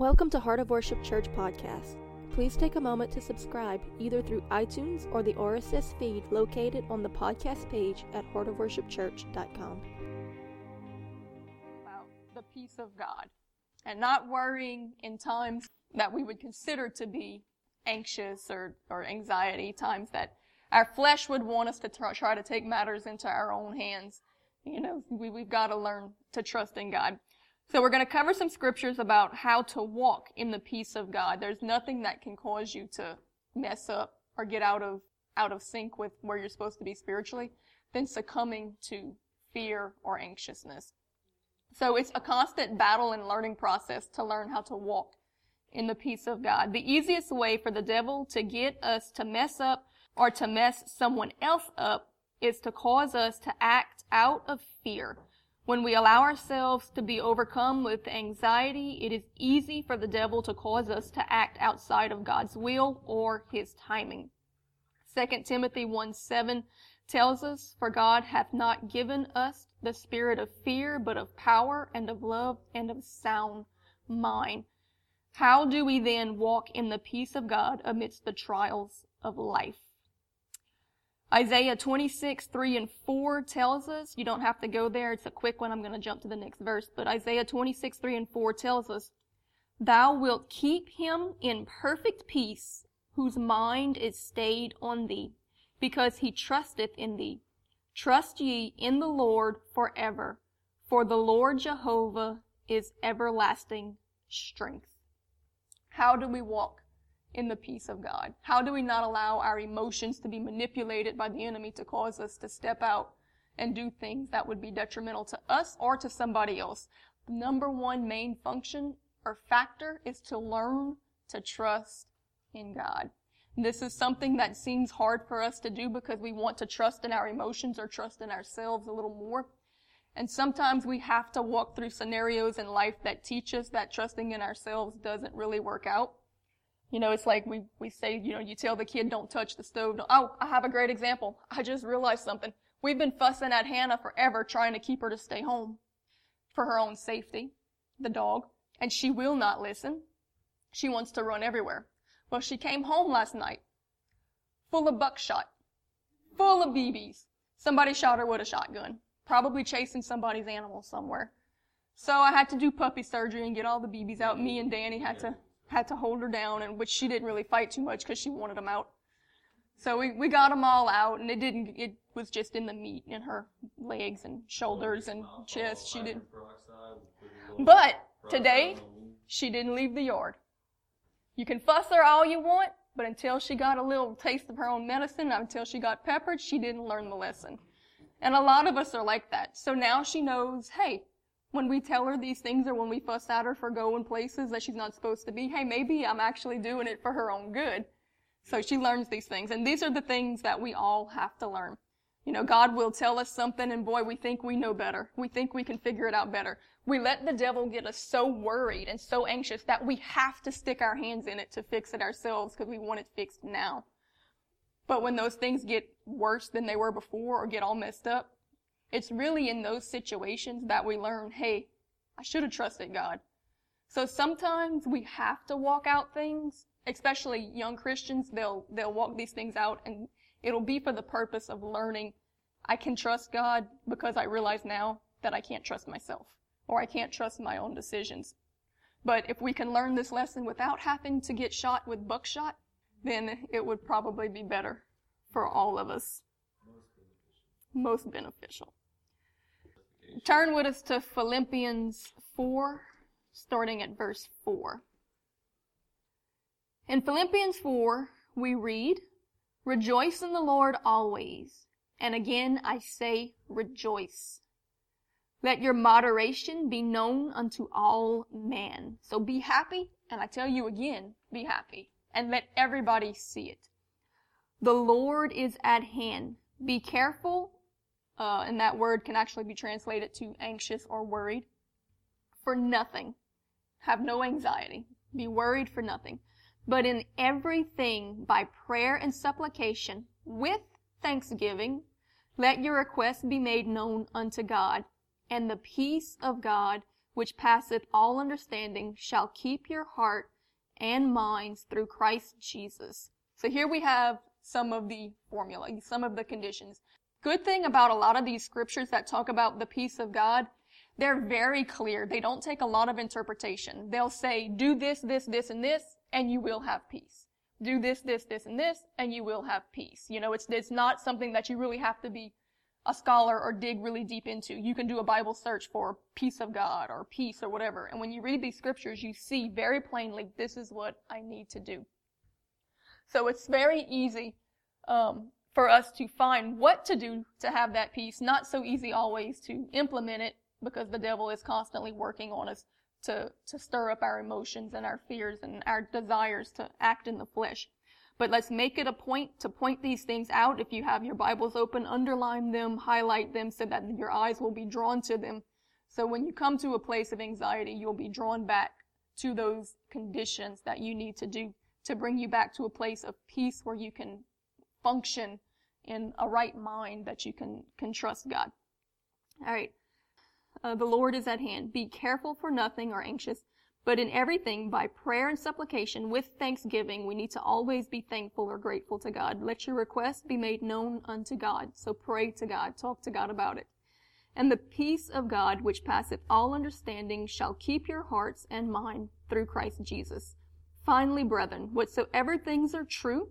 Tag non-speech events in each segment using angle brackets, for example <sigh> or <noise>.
Welcome to Heart of Worship Church podcast. Please take a moment to subscribe either through iTunes or the RSS feed located on the podcast page at heartofworshipchurch.com. About the peace of God and not worrying in times that we would consider to be anxious or, or anxiety, times that our flesh would want us to try, to take matters into our own hands. You know, we, we've got to learn to trust in God. So we're going to cover some scriptures about how to walk in the peace of God. There's nothing that can cause you to mess up or get out of out of sync with where you're supposed to be spiritually than succumbing to fear or anxiousness. So it's a constant battle and learning process to learn how to walk in the peace of God. The easiest way for the devil to get us to mess up or to mess someone else up is to cause us to act out of fear when we allow ourselves to be overcome with anxiety, it is easy for the devil to cause us to act outside of God's will or his timing. 2 Timothy 1 7 tells us, For God hath not given us the spirit of fear, but of power and of love and of sound mind. How do we then walk in the peace of God amidst the trials of life? Isaiah 26, 3 and 4 tells us, you don't have to go there, it's a quick one, I'm going to jump to the next verse, but Isaiah 26, 3 and 4 tells us, Thou wilt keep him in perfect peace, whose mind is stayed on thee, because he trusteth in thee. Trust ye in the Lord forever, for the Lord Jehovah is everlasting strength. How do we walk in the peace of God? How do we not allow our emotions to be manipulated by the enemy to cause us to step out and do things that would be detrimental to us or to somebody else? The number one main function or factor is to learn to trust in God. This is something that seems hard for us to do because we want to trust in our emotions or trust in ourselves a little more. And sometimes we have to walk through scenarios in life that teach us that trusting in ourselves doesn't really work out. You know, it's like we, we say, you know, you tell the kid don't touch the stove. Oh, I have a great example. I just realized something. We've been fussing at Hannah forever trying to keep her to stay home for her own safety, the dog, and she will not listen. She wants to run everywhere. Well, she came home last night full of buckshot, full of BBs. Somebody shot her with a shotgun, probably chasing somebody's animal somewhere. So I had to do puppy surgery and get all the BBs out. Me and Danny had to had to hold her down, and which she didn't really fight too much because she wanted them out. So we, we got them all out, and it didn't. It was just in the meat in her legs and shoulders and chest. She didn't. But today, she didn't leave the yard. You can fuss her all you want, but until she got a little taste of her own medicine, until she got peppered, she didn't learn the lesson. And a lot of us are like that. So now she knows, hey, when we tell her these things or when we fuss at her for going places that she's not supposed to be, hey, maybe I'm actually doing it for her own good. So she learns these things. And these are the things that we all have to learn. You know, God will tell us something and boy, we think we know better. We think we can figure it out better. We let the devil get us so worried and so anxious that we have to stick our hands in it to fix it ourselves because we want it fixed now. But when those things get worse than they were before or get all messed up, it's really in those situations that we learn, hey, I should have trusted God. So sometimes we have to walk out things, especially young Christians, they'll, they'll walk these things out and it'll be for the purpose of learning I can trust God because I realize now that I can't trust myself or I can't trust my own decisions. But if we can learn this lesson without having to get shot with buckshot, then it would probably be better for all of us. Most beneficial. Turn with us to Philippians 4, starting at verse 4. In Philippians 4, we read, Rejoice in the Lord always. And again I say, rejoice. Let your moderation be known unto all men. So be happy, and I tell you again, be happy, and let everybody see it. The Lord is at hand. Be careful uh, and that word can actually be translated to anxious or worried, for nothing. Have no anxiety. Be worried for nothing. But in everything, by prayer and supplication, with thanksgiving, let your requests be made known unto God, and the peace of God, which passeth all understanding, shall keep your heart and minds through Christ Jesus. So here we have some of the formula, some of the conditions. Good thing about a lot of these scriptures that talk about the peace of God, they're very clear. They don't take a lot of interpretation. They'll say, do this, this, this, and this, and you will have peace. Do this, this, this, and this, and you will have peace. You know, it's, it's not something that you really have to be a scholar or dig really deep into. You can do a Bible search for peace of God or peace or whatever. And when you read these scriptures, you see very plainly, this is what I need to do. So it's very easy um, for us to find what to do to have that peace. Not so easy always to implement it because the devil is constantly working on us to, to stir up our emotions and our fears and our desires to act in the flesh. But let's make it a point to point these things out. If you have your Bibles open, underline them, highlight them so that your eyes will be drawn to them. So when you come to a place of anxiety, you'll be drawn back to those conditions that you need to do to bring you back to a place of peace where you can function in a right mind that you can, can trust God. All right. Uh, the Lord is at hand. Be careful for nothing or anxious, but in everything by prayer and supplication with thanksgiving. We need to always be thankful or grateful to God. Let your requests be made known unto God. So pray to God. Talk to God about it. And the peace of God, which passeth all understanding, shall keep your hearts and mind through Christ Jesus. Finally, brethren, whatsoever things are true,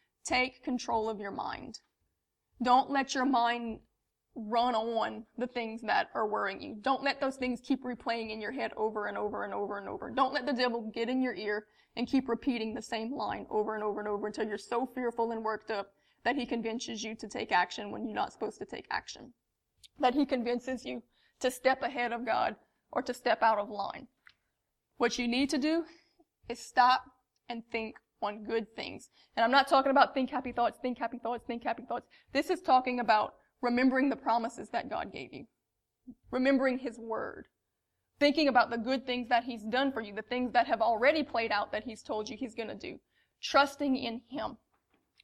Take control of your mind. Don't let your mind run on the things that are worrying you. Don't let those things keep replaying in your head over and over and over and over. Don't let the devil get in your ear and keep repeating the same line over and over and over until you're so fearful and worked up that he convinces you to take action when you're not supposed to take action. That he convinces you to step ahead of God or to step out of line. What you need to do is stop and think on good things. And I'm not talking about think happy thoughts, think happy thoughts, think happy thoughts. This is talking about remembering the promises that God gave you. Remembering His Word. Thinking about the good things that He's done for you, the things that have already played out that He's told you He's gonna do. Trusting in Him.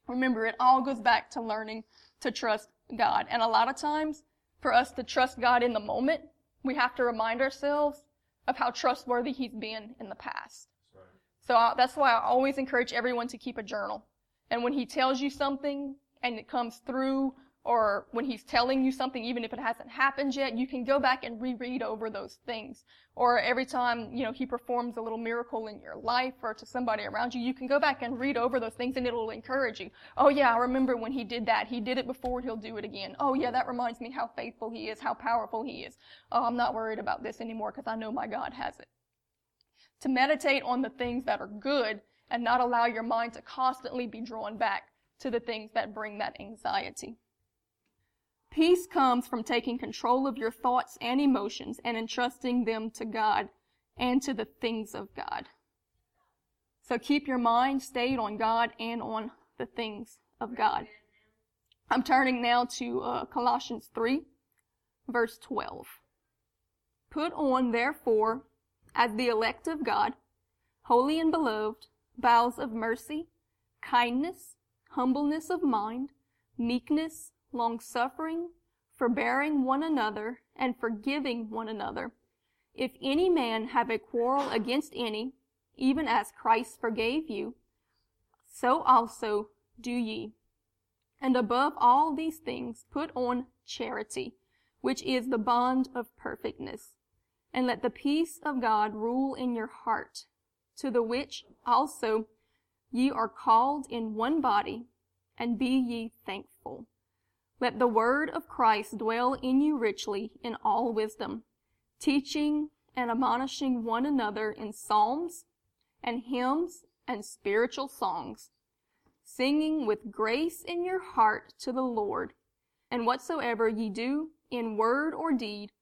Remember, it all goes back to learning to trust God. And a lot of times, for us to trust God in the moment, we have to remind ourselves of how trustworthy He's been in the past. So I, that's why I always encourage everyone to keep a journal. And when he tells you something and it comes through, or when he's telling you something, even if it hasn't happened yet, you can go back and reread over those things. Or every time, you know, he performs a little miracle in your life or to somebody around you, you can go back and read over those things and it'll encourage you. Oh yeah, I remember when he did that. He did it before, he'll do it again. Oh yeah, that reminds me how faithful he is, how powerful he is. Oh, I'm not worried about this anymore because I know my God has it to meditate on the things that are good and not allow your mind to constantly be drawn back to the things that bring that anxiety. Peace comes from taking control of your thoughts and emotions and entrusting them to God and to the things of God. So keep your mind stayed on God and on the things of God. I'm turning now to uh, Colossians 3, verse 12. Put on, therefore, as the elect of God, holy and beloved, bowels of mercy, kindness, humbleness of mind, meekness, long suffering, forbearing one another, and forgiving one another. If any man have a quarrel against any, even as Christ forgave you, so also do ye. And above all these things, put on charity, which is the bond of perfectness and let the peace of God rule in your heart, to the which also ye are called in one body, and be ye thankful. Let the word of Christ dwell in you richly in all wisdom, teaching and admonishing one another in psalms and hymns and spiritual songs, singing with grace in your heart to the Lord. And whatsoever ye do in word or deed,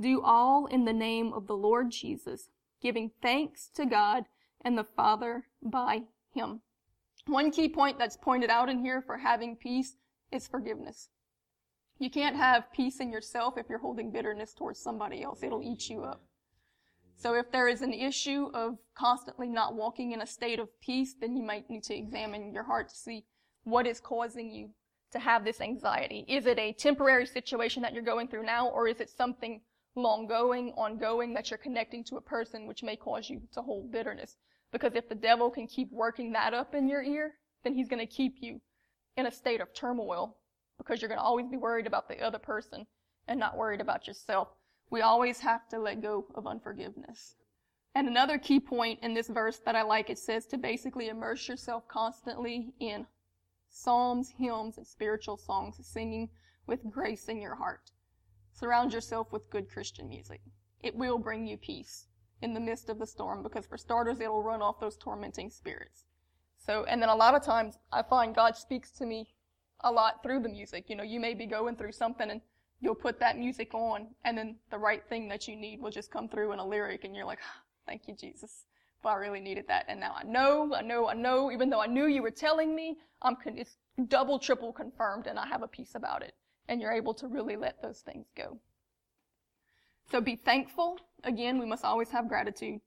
do all in the name of the Lord Jesus, giving thanks to God and the Father by Him. One key point that's pointed out in here for having peace is forgiveness. You can't have peace in yourself if you're holding bitterness towards somebody else. It'll eat you up. So if there is an issue of constantly not walking in a state of peace, then you might need to examine your heart to see what is causing you to have this anxiety. Is it a temporary situation that you're going through now, or is it something long going, ongoing that you're connecting to a person which may cause you to hold bitterness? Because if the devil can keep working that up in your ear, then he's going to keep you in a state of turmoil because you're going to always be worried about the other person and not worried about yourself. We always have to let go of unforgiveness. And another key point in this verse that I like, it says to basically immerse yourself constantly in psalms, hymns, and spiritual songs, singing with grace in your heart. Surround yourself with good Christian music. It will bring you peace in the midst of the storm because for starters, it'll run off those tormenting spirits. So, and then a lot of times I find God speaks to me a lot through the music. You know, you may be going through something and you'll put that music on and then the right thing that you need will just come through in a lyric and you're like, thank you, Jesus. But I really needed that. And now I know, I know, I know, even though I knew you were telling me, I'm con- it's double, triple confirmed and I have a peace about it. And you're able to really let those things go. So be thankful. Again, we must always have gratitude.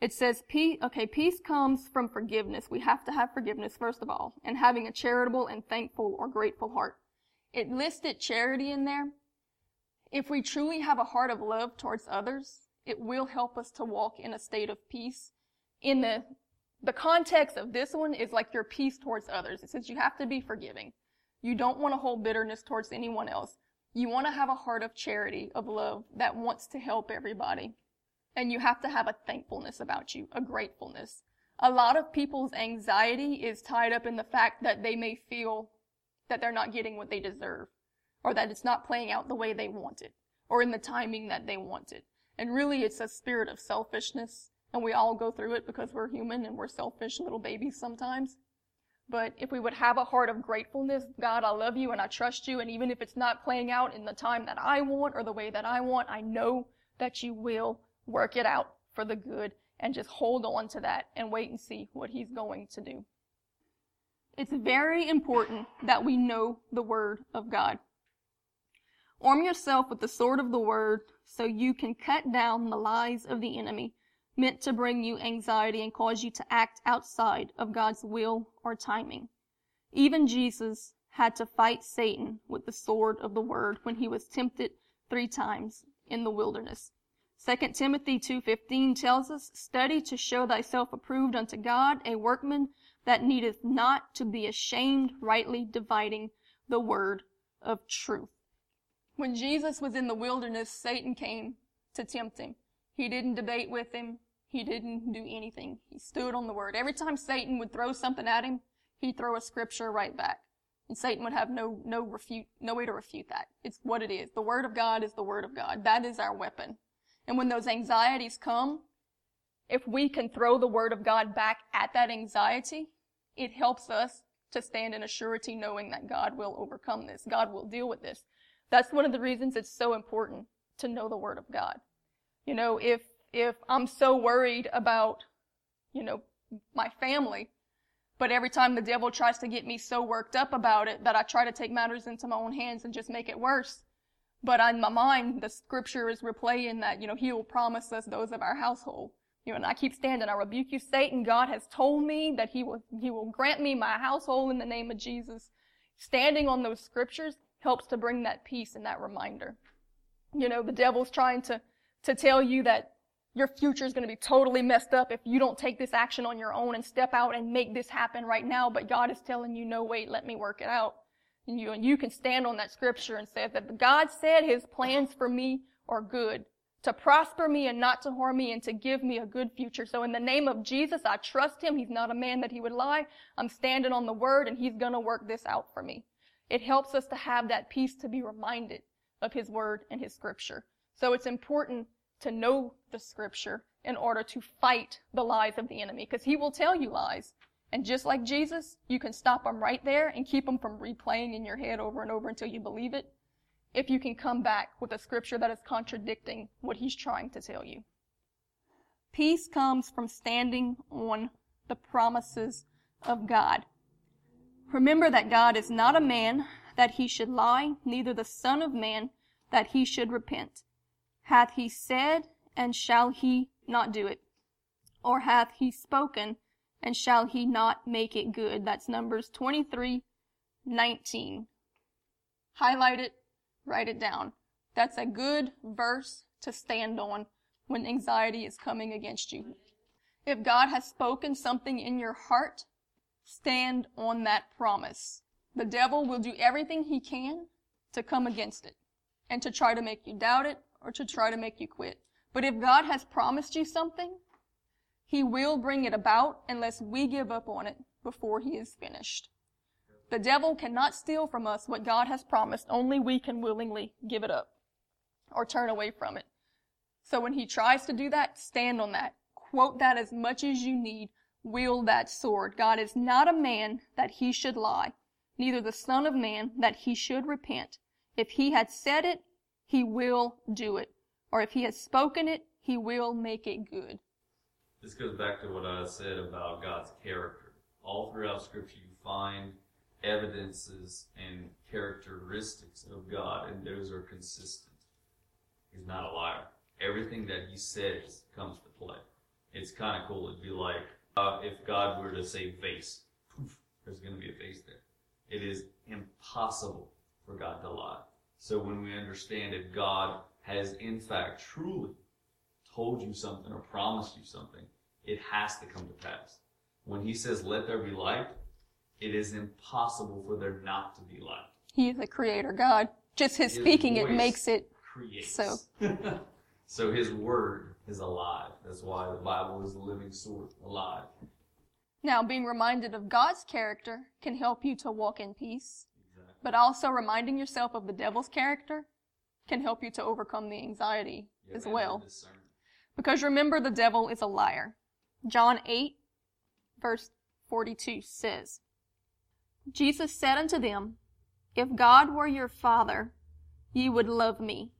It says, peace, okay, peace comes from forgiveness. We have to have forgiveness, first of all, and having a charitable and thankful or grateful heart. It listed charity in there. If we truly have a heart of love towards others, it will help us to walk in a state of peace. In the, the context of this one is like your peace towards others. It says you have to be forgiving. You don't want to hold bitterness towards anyone else. You want to have a heart of charity, of love that wants to help everybody. And you have to have a thankfulness about you, a gratefulness. A lot of people's anxiety is tied up in the fact that they may feel that they're not getting what they deserve, or that it's not playing out the way they want it, or in the timing that they want it. And really, it's a spirit of selfishness, and we all go through it because we're human and we're selfish little babies sometimes. But if we would have a heart of gratefulness, God, I love you and I trust you, and even if it's not playing out in the time that I want or the way that I want, I know that you will work it out for the good and just hold on to that and wait and see what he's going to do. It's very important that we know the word of God. Arm yourself with the sword of the word so you can cut down the lies of the enemy meant to bring you anxiety and cause you to act outside of God's will or timing. Even Jesus had to fight Satan with the sword of the word when he was tempted three times in the wilderness. 2 Timothy 2:15 tells us, "Study to show thyself approved unto God, a workman that needeth not to be ashamed, rightly dividing the word of truth." When Jesus was in the wilderness, Satan came to tempt him. He didn't debate with him. He didn't do anything. He stood on the word. Every time Satan would throw something at him, he'd throw a scripture right back. And Satan would have no, no refute, no way to refute that. It's what it is. The word of God is the word of God. That is our weapon. And when those anxieties come, if we can throw the word of God back at that anxiety, it helps us to stand in a surety knowing that God will overcome this. God will deal with this. That's one of the reasons it's so important to know the word of God. You know, if, if I'm so worried about, you know, my family, but every time the devil tries to get me so worked up about it that I try to take matters into my own hands and just make it worse, but in my mind, the scripture is replaying that, you know, he will promise us those of our household. You know, and I keep standing, I rebuke you, Satan. God has told me that he will, he will grant me my household in the name of Jesus. Standing on those scriptures helps to bring that peace and that reminder. You know, the devil's trying to, to tell you that your future is going to be totally messed up if you don't take this action on your own and step out and make this happen right now. But God is telling you, no, wait, let me work it out you, and you can stand on that scripture and say that God said his plans for me are good, to prosper me and not to harm me and to give me a good future. So in the name of Jesus, I trust him. He's not a man that he would lie. I'm standing on the word and he's going to work this out for me. It helps us to have that peace to be reminded of his word and his scripture. So it's important to know the scripture in order to fight the lies of the enemy because he will tell you lies. And just like Jesus, you can stop them right there and keep them from replaying in your head over and over until you believe it. If you can come back with a scripture that is contradicting what he's trying to tell you. Peace comes from standing on the promises of God. Remember that God is not a man that he should lie, neither the Son of Man that he should repent. Hath he said, and shall he not do it? Or hath he spoken, and shall he not make it good? That's Numbers 23, 19. Highlight it, write it down. That's a good verse to stand on when anxiety is coming against you. If God has spoken something in your heart, stand on that promise. The devil will do everything he can to come against it and to try to make you doubt it or to try to make you quit. But if God has promised you something, he will bring it about unless we give up on it before he is finished. The devil cannot steal from us what God has promised. Only we can willingly give it up or turn away from it. So when he tries to do that, stand on that. Quote that as much as you need. Wield that sword. God is not a man that he should lie, neither the son of man that he should repent. If he had said it, he will do it. Or if he has spoken it, he will make it good. This goes back to what I said about God's character. All throughout scripture you find evidences and characteristics of God, and those are consistent. He's not a liar. Everything that he says comes to play. It's kind of cool. It'd be like uh, if God were to say vase, poof, there's going to be a vase there. It is impossible for God to lie. So when we understand that God has in fact truly told you something or promised you something, it has to come to pass. When he says, let there be light, it is impossible for there not to be light. He is a creator God. Just his, his speaking it makes it creates. so. <laughs> so his word is alive. That's why the Bible is the living sword, alive. Now, being reminded of God's character can help you to walk in peace. But also reminding yourself of the devil's character can help you to overcome the anxiety yeah, as well. Because remember, the devil is a liar. John 8, verse 42 says, Jesus said unto them, If God were your Father, ye would love me,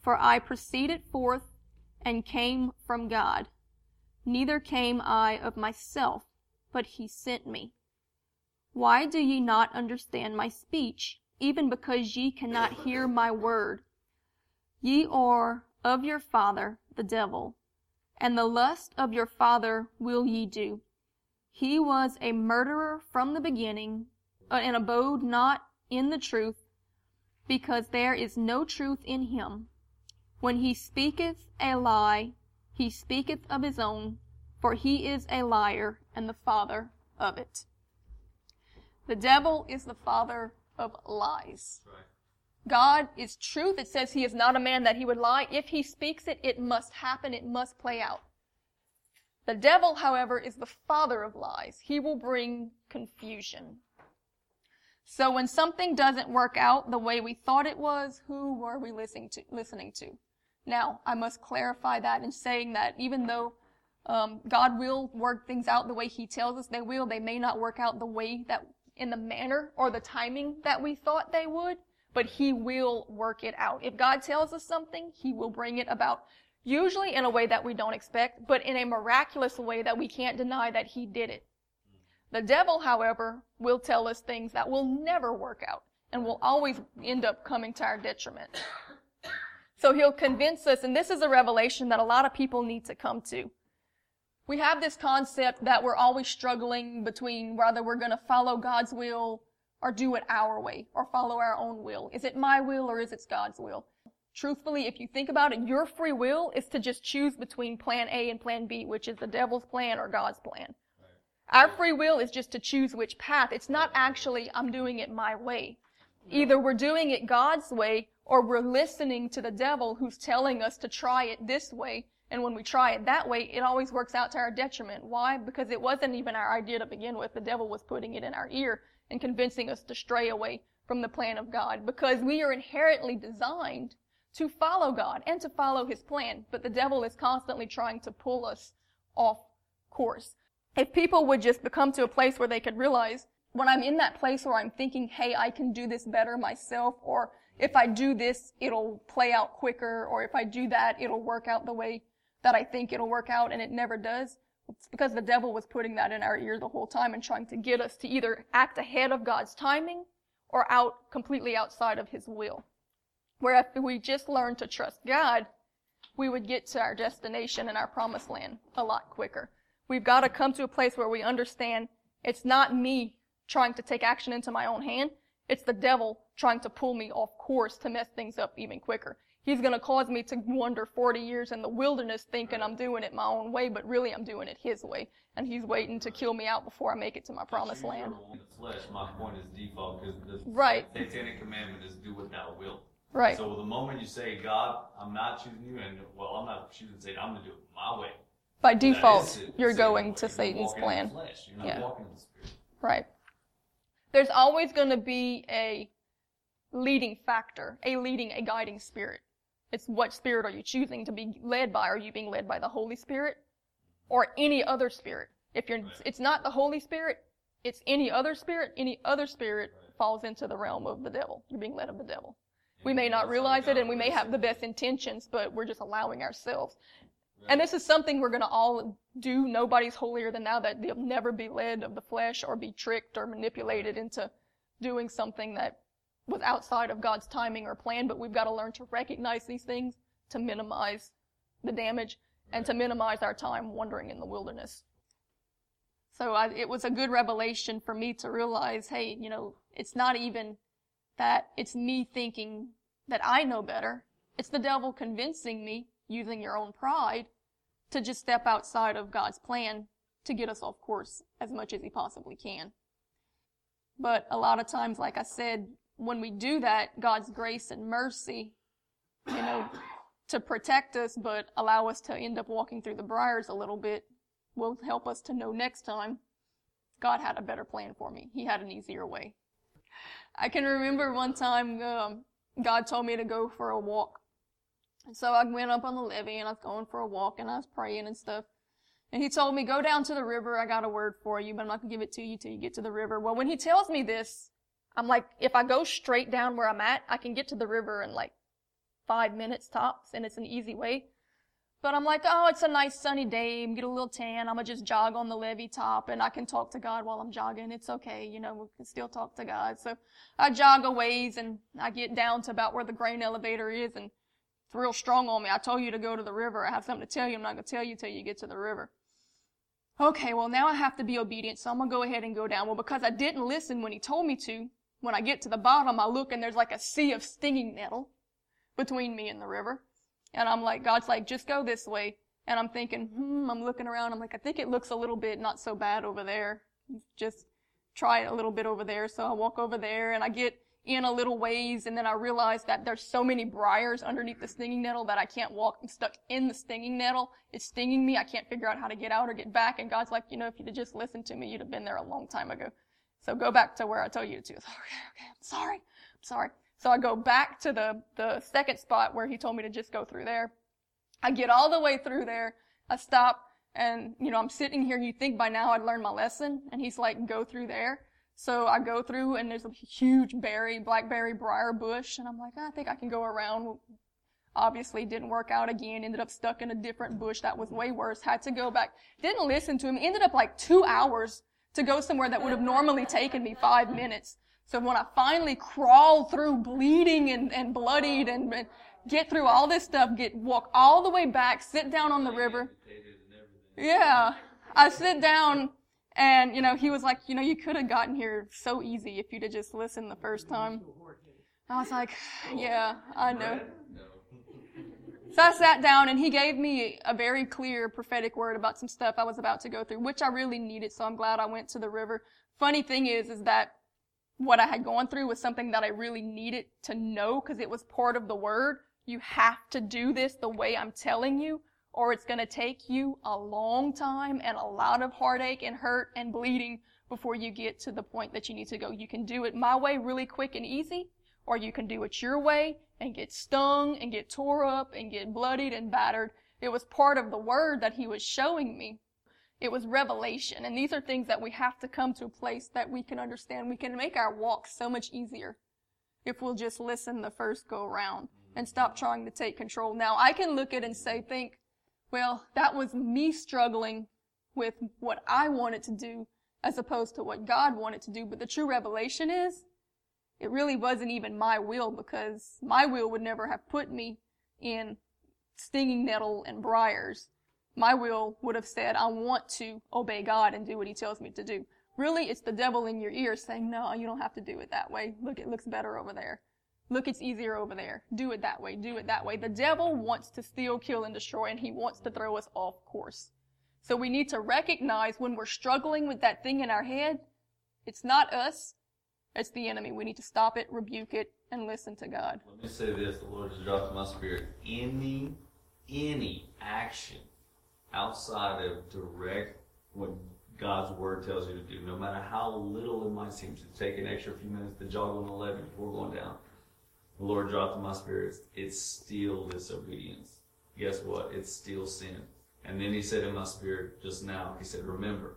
for I proceeded forth and came from God. Neither came I of myself, but he sent me. Why do ye not understand my speech, even because ye cannot hear my word? Ye are of your father, the devil, and the lust of your father will ye do. He was a murderer from the beginning, uh, and abode not in the truth, because there is no truth in him. When he speaketh a lie, he speaketh of his own, for he is a liar and the father of it. The devil is the father of lies. Right. God is truth. It says he is not a man that he would lie. If he speaks it, it must happen. It must play out. The devil, however, is the father of lies. He will bring confusion. So when something doesn't work out the way we thought it was, who were we listening to? Listening to? Now, I must clarify that in saying that even though um, God will work things out the way He tells us they will, they may not work out the way that in the manner or the timing that we thought they would, but He will work it out. If God tells us something, He will bring it about. Usually in a way that we don't expect, but in a miraculous way that we can't deny that He did it. The devil, however, will tell us things that will never work out and will always end up coming to our detriment. So he'll convince us, and this is a revelation that a lot of people need to come to. We have this concept that we're always struggling between whether we're going to follow God's will or do it our way or follow our own will. Is it my will or is it God's will? Truthfully, if you think about it, your free will is to just choose between plan A and plan B, which is the devil's plan or God's plan. Our free will is just to choose which path. It's not actually, I'm doing it my way. Either we're doing it God's way or we're listening to the devil who's telling us to try it this way. And when we try it that way, it always works out to our detriment. Why? Because it wasn't even our idea to begin with. The devil was putting it in our ear and convincing us to stray away from the plan of God. Because we are inherently designed to follow God and to follow His plan. But the devil is constantly trying to pull us off course. If people would just come to a place where they could realize when I'm in that place where I'm thinking, hey, I can do this better myself, or if I do this, it'll play out quicker, or if I do that, it'll work out the way that I think it'll work out and it never does. It's because the devil was putting that in our ear the whole time and trying to get us to either act ahead of God's timing or out completely outside of his will. Where if we just learned to trust God, we would get to our destination and our promised land a lot quicker. We've got to come to a place where we understand it's not me trying to take action into my own hand. It's the devil trying to pull me off course to mess things up even quicker. He's going to cause me to wander 40 years in the wilderness thinking I'm doing it my own way, but really I'm doing it his way. And he's waiting to kill me out before I make it to my promised land. In the flesh, my point is default because the Right. satanic commandment is do what thou wilt. Right. So the moment you say, God, I'm not choosing you, and well, I'm not choosing Satan, I'm going to do it my way. By default, you're going way. to Satan's plan. the flesh. You're not Yeah. walking in the spirit. Right. There's always going to be a leading factor, a leading, a guiding spirit. It's what spirit are you choosing to be led by? Are you being led by the Holy Spirit or any other spirit? If you're, it's not the Holy Spirit, it's any other spirit. Any other spirit falls into the realm of the devil. You're being led of the devil. We may not realize it and we may have the best intentions, but we're just allowing ourselves. And this is something we're going to all do. Nobody's holier than thou that they'll never be led of the flesh or be tricked or manipulated into doing something that was outside of God's timing or plan. But we've got to learn to recognize these things to minimize the damage and to minimize our time wandering in the wilderness. So I, it was a good revelation for me to realize, hey, you know, it's not even that it's me thinking that I know better. It's the devil convincing me using your own pride to just step outside of God's plan to get us off course as much as he possibly can. But a lot of times, like I said, when we do that, God's grace and mercy, you know, to protect us, but allow us to end up walking through the briars a little bit, will help us to know next time God had a better plan for me. He had an easier way. I can remember one time um, God told me to go for a walk. And so I went up on the levee and I was going for a walk and I was praying and stuff. And he told me, go down to the river. I got a word for you, but I'm not going to give it to you till you get to the river. Well, when he tells me this, I'm like, if I go straight down where I'm at, I can get to the river in like five minutes tops and it's an easy way. But I'm like, oh, it's a nice sunny day. Get a little tan. I'm to just jog on the levee top and I can talk to God while I'm jogging. It's okay. You know, we can still talk to God. So I jog a ways and I get down to about where the grain elevator is and it's real strong on me. I told you to go to the river. I have something to tell you. I'm not to tell you till you get to the river. Okay, well now I have to be obedient, so I'm to go ahead and go down. Well, because I didn't listen when he told me to, when I get to the bottom, I look and there's like a sea of stinging nettle between me and the river. And I'm like, God's like, just go this way. And I'm thinking, hmm, I'm looking around. I'm like, I think it looks a little bit not so bad over there. Just try it a little bit over there. So I walk over there and I get in a little ways and then I realize that there's so many briars underneath the stinging nettle that I can't walk. I'm stuck in the stinging nettle. It's stinging me. I can't figure out how to get out or get back. And God's like, you know, if you'd have just listened to me, you'd have been there a long time ago. So go back to where I told you to. Okay, okay, I'm sorry. I'm sorry. So I go back to the, the second spot where he told me to just go through there. I get all the way through there. I stop and, you know, I'm sitting here. You think by now I'd learned my lesson. And he's like, go through there. So I go through and there's a huge berry, blackberry briar bush. And I'm like, I think I can go around. Obviously didn't work out again. Ended up stuck in a different bush that was way worse. Had to go back. Didn't listen to him. Ended up like two hours to go somewhere that would have normally taken me five minutes. So when I finally crawl through bleeding and, and bloodied and, and get through all this stuff, get, walk all the way back, sit down on the river. Yeah. I sit down and, you know, he was like, you know, you could have gotten here so easy if you'd have just listened the first time. I was like, yeah, I know. So I sat down and he gave me a very clear prophetic word about some stuff I was about to go through, which I really needed. So I'm glad I went to the river. Funny thing is, is that what I had gone through was something that I really needed to know because it was part of the word. You have to do this the way I'm telling you or it's going to take you a long time and a lot of heartache and hurt and bleeding before you get to the point that you need to go. You can do it my way really quick and easy or you can do it your way and get stung and get tore up and get bloodied and battered. It was part of the word that he was showing me. It was revelation. And these are things that we have to come to a place that we can understand. We can make our walk so much easier if we'll just listen the first go around and stop mm-hmm. trying to take control. Now, I can look at it and say, think, Well, that was me struggling with what I wanted to do as opposed to what God wanted to do. But the true revelation is, it really wasn't even my will because my will would never have put me in stinging nettle and briars. My will would have said, I want to obey God and do what He tells me to do. Really, it's the devil in your ear saying, no, you don't have to do it that way. Look, it looks better over there. Look, it's easier over there. Do it that way. Do it that way. The devil wants to steal, kill, and destroy, and he wants to throw us off course. So we need to recognize when we're struggling with that thing in our head, it's not us, it's the enemy. We need to stop it, rebuke it, and listen to God. Let me say this: the Lord has dropped in my spirit. Any, any action outside of direct what God's word tells you to do, no matter how little it might seem to take an extra few minutes to jog on the levee before going down, the Lord dropped in my spirit. It's still disobedience. Guess what? It's still sin. And then He said in my spirit just now, He said, "Remember."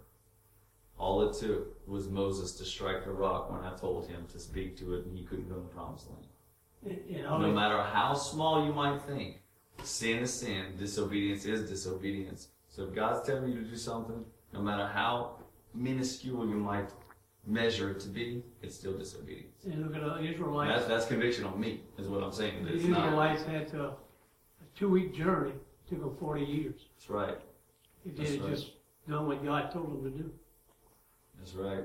All it took was Moses to strike the rock when I told him to speak to it and he couldn't go in the promised land. You No matter how small you might think, sin is sin, disobedience is disobedience. So if God's telling you to do something, no matter how minuscule you might measure it to be, it's still disobedience. you look at the Israelites, That's, that's conviction on me, is what I'm saying. the It's not. Israelites had to, a two-week journey, took them forty years. That's right. That's they had right. just done what God told them to do. That's right.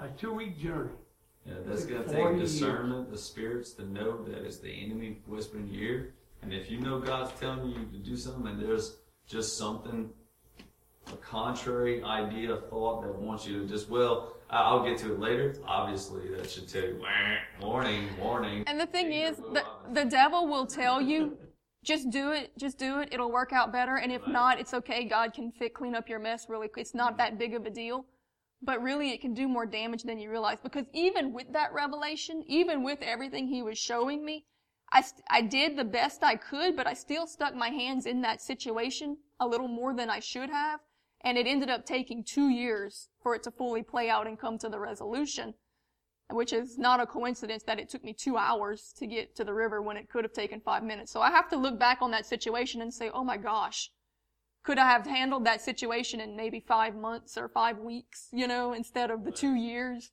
A two-week journey. Yeah, that's Took gonna 40 take years. discernment, the spirits to know that it's the enemy whispering in your ear. And if you know God's telling you to do something and there's just something, a contrary idea, thought that wants you to just, well, I- I'll get to it later. Obviously, that should tell you, "Wah, warning, warning. And the thing is, the, the devil will tell you, just do it, just do it, it'll work out better, and if Right. not, it's okay, God can fit, clean up your mess really quick. It's not mm-hmm. that big of a deal. But really, it can do more damage than you realize, because even with that revelation, even with everything he was showing me, I, st- I did the best I could, but I still stuck my hands in that situation a little more than I should have, and it ended up taking two years for it to fully play out and come to the resolution which is not a coincidence that it took me two hours to get to the river when it could have taken five minutes. So I have to look back on that situation and say, oh my gosh, could I have handled that situation in maybe five months or five weeks, you know, instead of the two years?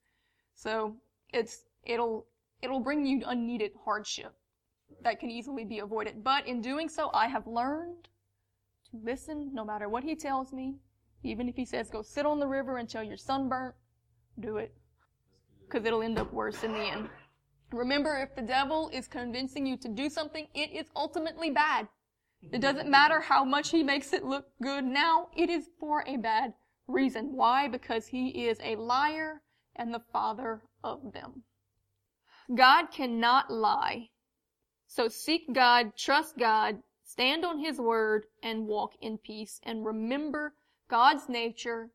So it's, it'll, it'll bring you unneeded hardship that can easily be avoided. But in doing so, I have learned to listen no matter what he tells me. Even if he says go sit on the river until you're sunburnt, do it because it'll end up worse in the end. Remember, if the devil is convincing you to do something, it is ultimately bad. It doesn't matter how much he makes it look good now, it is for a bad reason. Why? Because he is a liar and the father of them. God cannot lie. So seek God, trust God, stand on his word, and walk in peace. And remember God's nature,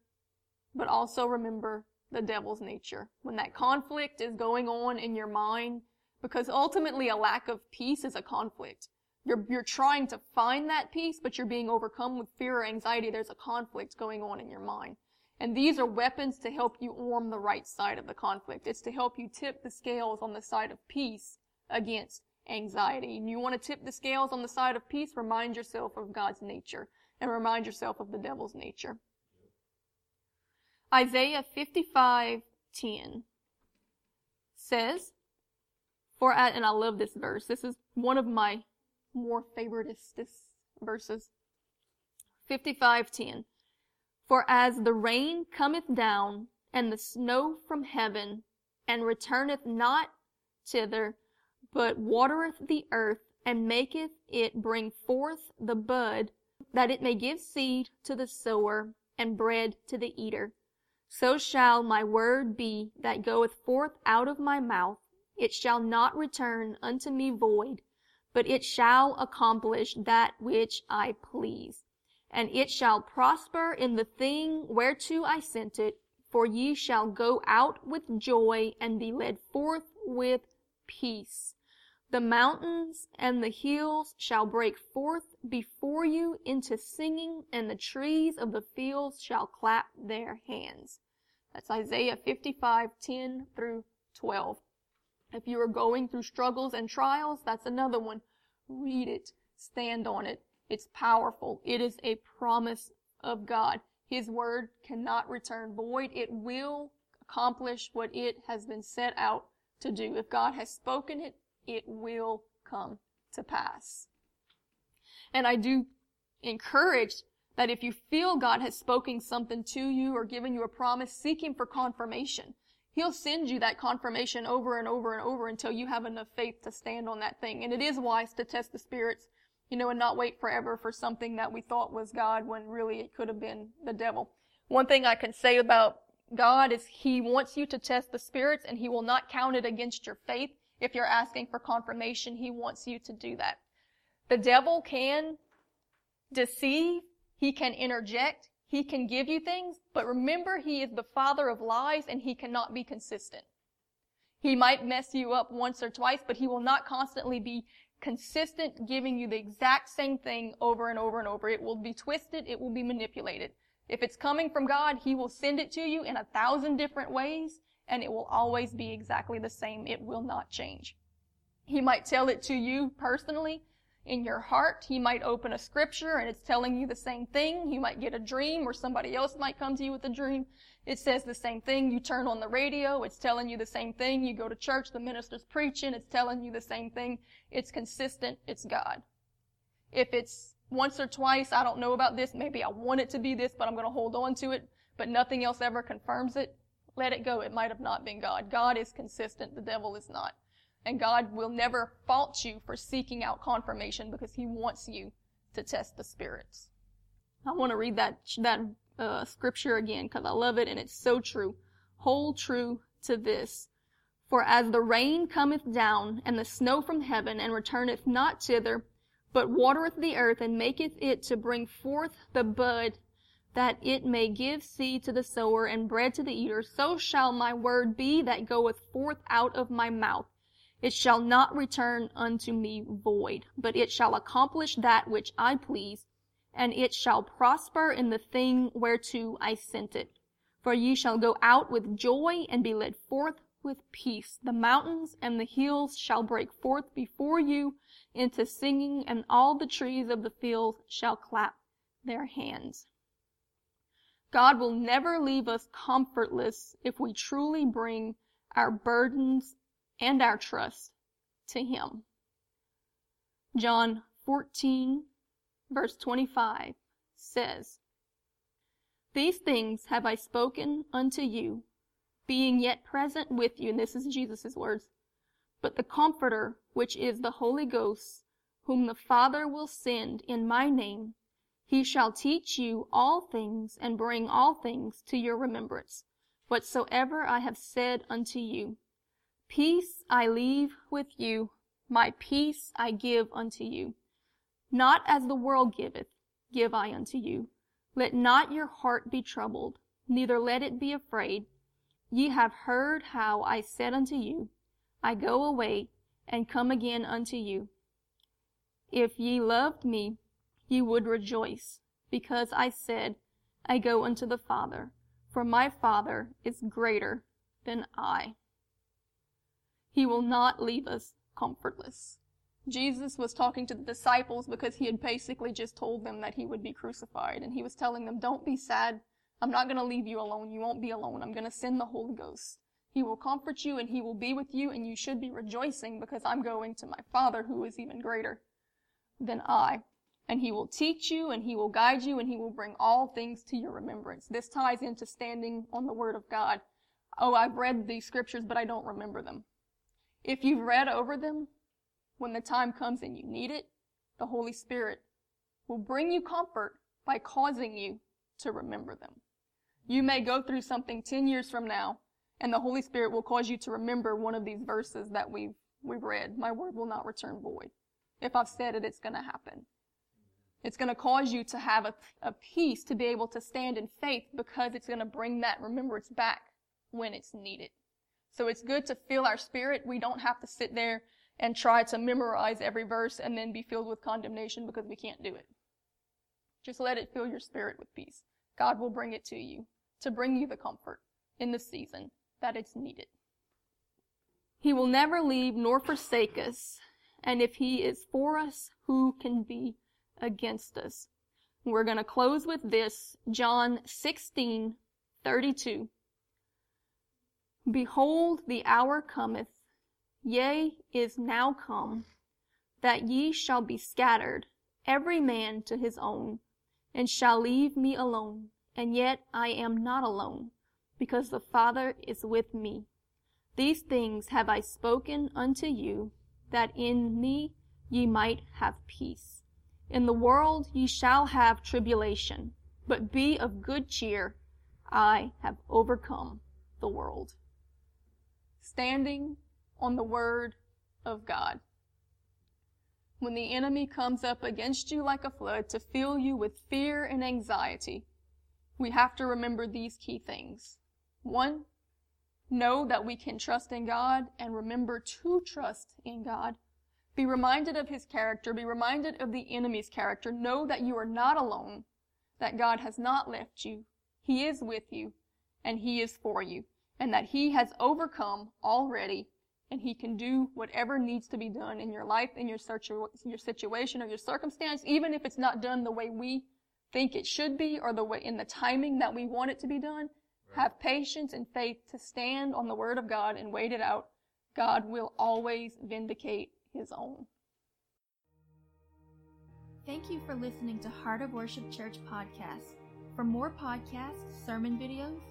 but also remember the devil's nature. When that conflict is going on in your mind, because ultimately a lack of peace is a conflict. You're, you're trying to find that peace, but you're being overcome with fear or anxiety. There's a conflict going on in your mind. And these are weapons to help you arm the right side of the conflict. It's to help you tip the scales on the side of peace against anxiety. And you want to tip the scales on the side of peace, remind yourself of God's nature and remind yourself of the devil's nature. Isaiah 55:10 says, "For at, and I love this verse. This is one of my more favoritist verses. 55:10. For as the rain cometh down and the snow from heaven and returneth not thither, but watereth the earth and maketh it bring forth the bud, that it may give seed to the sower and bread to the eater. So shall my word be that goeth forth out of my mouth. It shall not return unto me void, but it shall accomplish that which I please. And it shall prosper in the thing whereto I sent it, for ye shall go out with joy and be led forth with peace. The mountains and the hills shall break forth before you into singing, and the trees of the fields shall clap their hands. That's Isaiah 55, 10 through 12. If you are going through struggles and trials, that's another one. Read it. Stand on it. It's powerful. It is a promise of God. His word cannot return void. It will accomplish what it has been set out to do. If God has spoken it, it will come to pass. And I do encourage that if you feel God has spoken something to you or given you a promise, seek Him for confirmation. He'll send you that confirmation over and over and over until you have enough faith to stand on that thing. And it is wise to test the spirits, you know, and not wait forever for something that we thought was God when really it could have been the devil. One thing I can say about God is He wants you to test the spirits and He will not count it against your faith. If you're asking for confirmation, He wants you to do that. The devil can deceive, he can interject, he can give you things, but remember he is the father of lies and he cannot be consistent. He might mess you up once or twice, but he will not constantly be consistent giving you the exact same thing over and over and over. It will be twisted, it will be manipulated. If it's coming from God, He will send it to you in a thousand different ways, and it will always be exactly the same. It will not change. He might tell it to you personally in your heart. He might open a scripture and it's telling you the same thing. You might get a dream or somebody else might come to you with a dream. It says the same thing. You turn on the radio. It's telling you the same thing. You go to church. The minister's preaching. It's telling you the same thing. It's consistent. It's God. If it's once or twice, I don't know about this, maybe I want it to be this, but I'm going to hold on to it, but nothing else ever confirms it, let it go. It might have not been God. God is consistent. The devil is not. And God will never fault you for seeking out confirmation because He wants you to test the spirits. I want to read that, that uh, scripture again because I love it and it's so true. Hold true to this. For as the rain cometh down and the snow from heaven and returneth not thither, but watereth the earth and maketh it to bring forth the bud that it may give seed to the sower and bread to the eater, so shall my word be that goeth forth out of my mouth. It shall not return unto me void, but it shall accomplish that which I please, and it shall prosper in the thing whereto I sent it. For ye shall go out with joy and be led forth with peace. The mountains and the hills shall break forth before you into singing, and all the trees of the field shall clap their hands. God will never leave us comfortless if we truly bring our burdens and our trust to Him. John 14, verse 25 says, These things have I spoken unto you, being yet present with you, and this is Jesus' words, but the Comforter, which is the Holy Ghost, whom the Father will send in my name, he shall teach you all things and bring all things to your remembrance, whatsoever I have said unto you. Peace I leave with you, my peace I give unto you. Not as the world giveth, give I unto you. Let not your heart be troubled, neither let it be afraid. Ye have heard how I said unto you, I go away and come again unto you. If ye loved me, ye would rejoice, because I said, I go unto the Father, for my Father is greater than I. He will not leave us comfortless. Jesus was talking to the disciples because he had basically just told them that he would be crucified, and he was telling them, Don't be sad, I'm not going to leave you alone. You won't be alone. I'm going to send the Holy Ghost. He will comfort you and he will be with you and you should be rejoicing because I'm going to my Father who is even greater than I. And he will teach you and he will guide you and he will bring all things to your remembrance. This ties into standing on the Word of God. Oh, I've read these scriptures, but I don't remember them. If you've read over them, when the time comes and you need it, the Holy Spirit will bring you comfort by causing you to remember them. You may go through something 10 years from now, and the Holy Spirit will cause you to remember one of these verses that we've, we've read. My word will not return void. If I've said it, it's going to happen. It's going to cause you to have a, a peace to be able to stand in faith because it's going to bring that remembrance back when it's needed. So it's good to fill our spirit. We don't have to sit there and try to memorize every verse and then be filled with condemnation because we can't do it. Just let it fill your spirit with peace. God will bring it to you to bring you the comfort in the season that it's needed. He will never leave nor forsake us, and if He is for us, who can be against us. We're going to close with this, John 16, 32. Behold, the hour cometh, yea, is now come, that ye shall be scattered, every man to his own, and shall leave me alone. And yet I am not alone, because the Father is with me. These things have I spoken unto you, that in me ye might have peace. In the world ye shall have tribulation, but be of good cheer. I have overcome the world. Standing on the word of God. When the enemy comes up against you like a flood to fill you with fear and anxiety, we have to remember these key things. One, know that we can trust in God and remember to trust in God. Be reminded of his character. Be reminded of the enemy's character. Know that you are not alone, that God has not left you. He is with you, and he is for you, and that he has overcome already, and he can do whatever needs to be done in your life, in your, your situation, or your circumstance, even if it's not done the way we think it should be or the way in the timing that we want it to be done. Right. Have patience and faith to stand on the word of God and wait it out. God will always vindicate his own. Thank you for listening to Heart of Worship Church podcast. For more podcasts, sermon videos,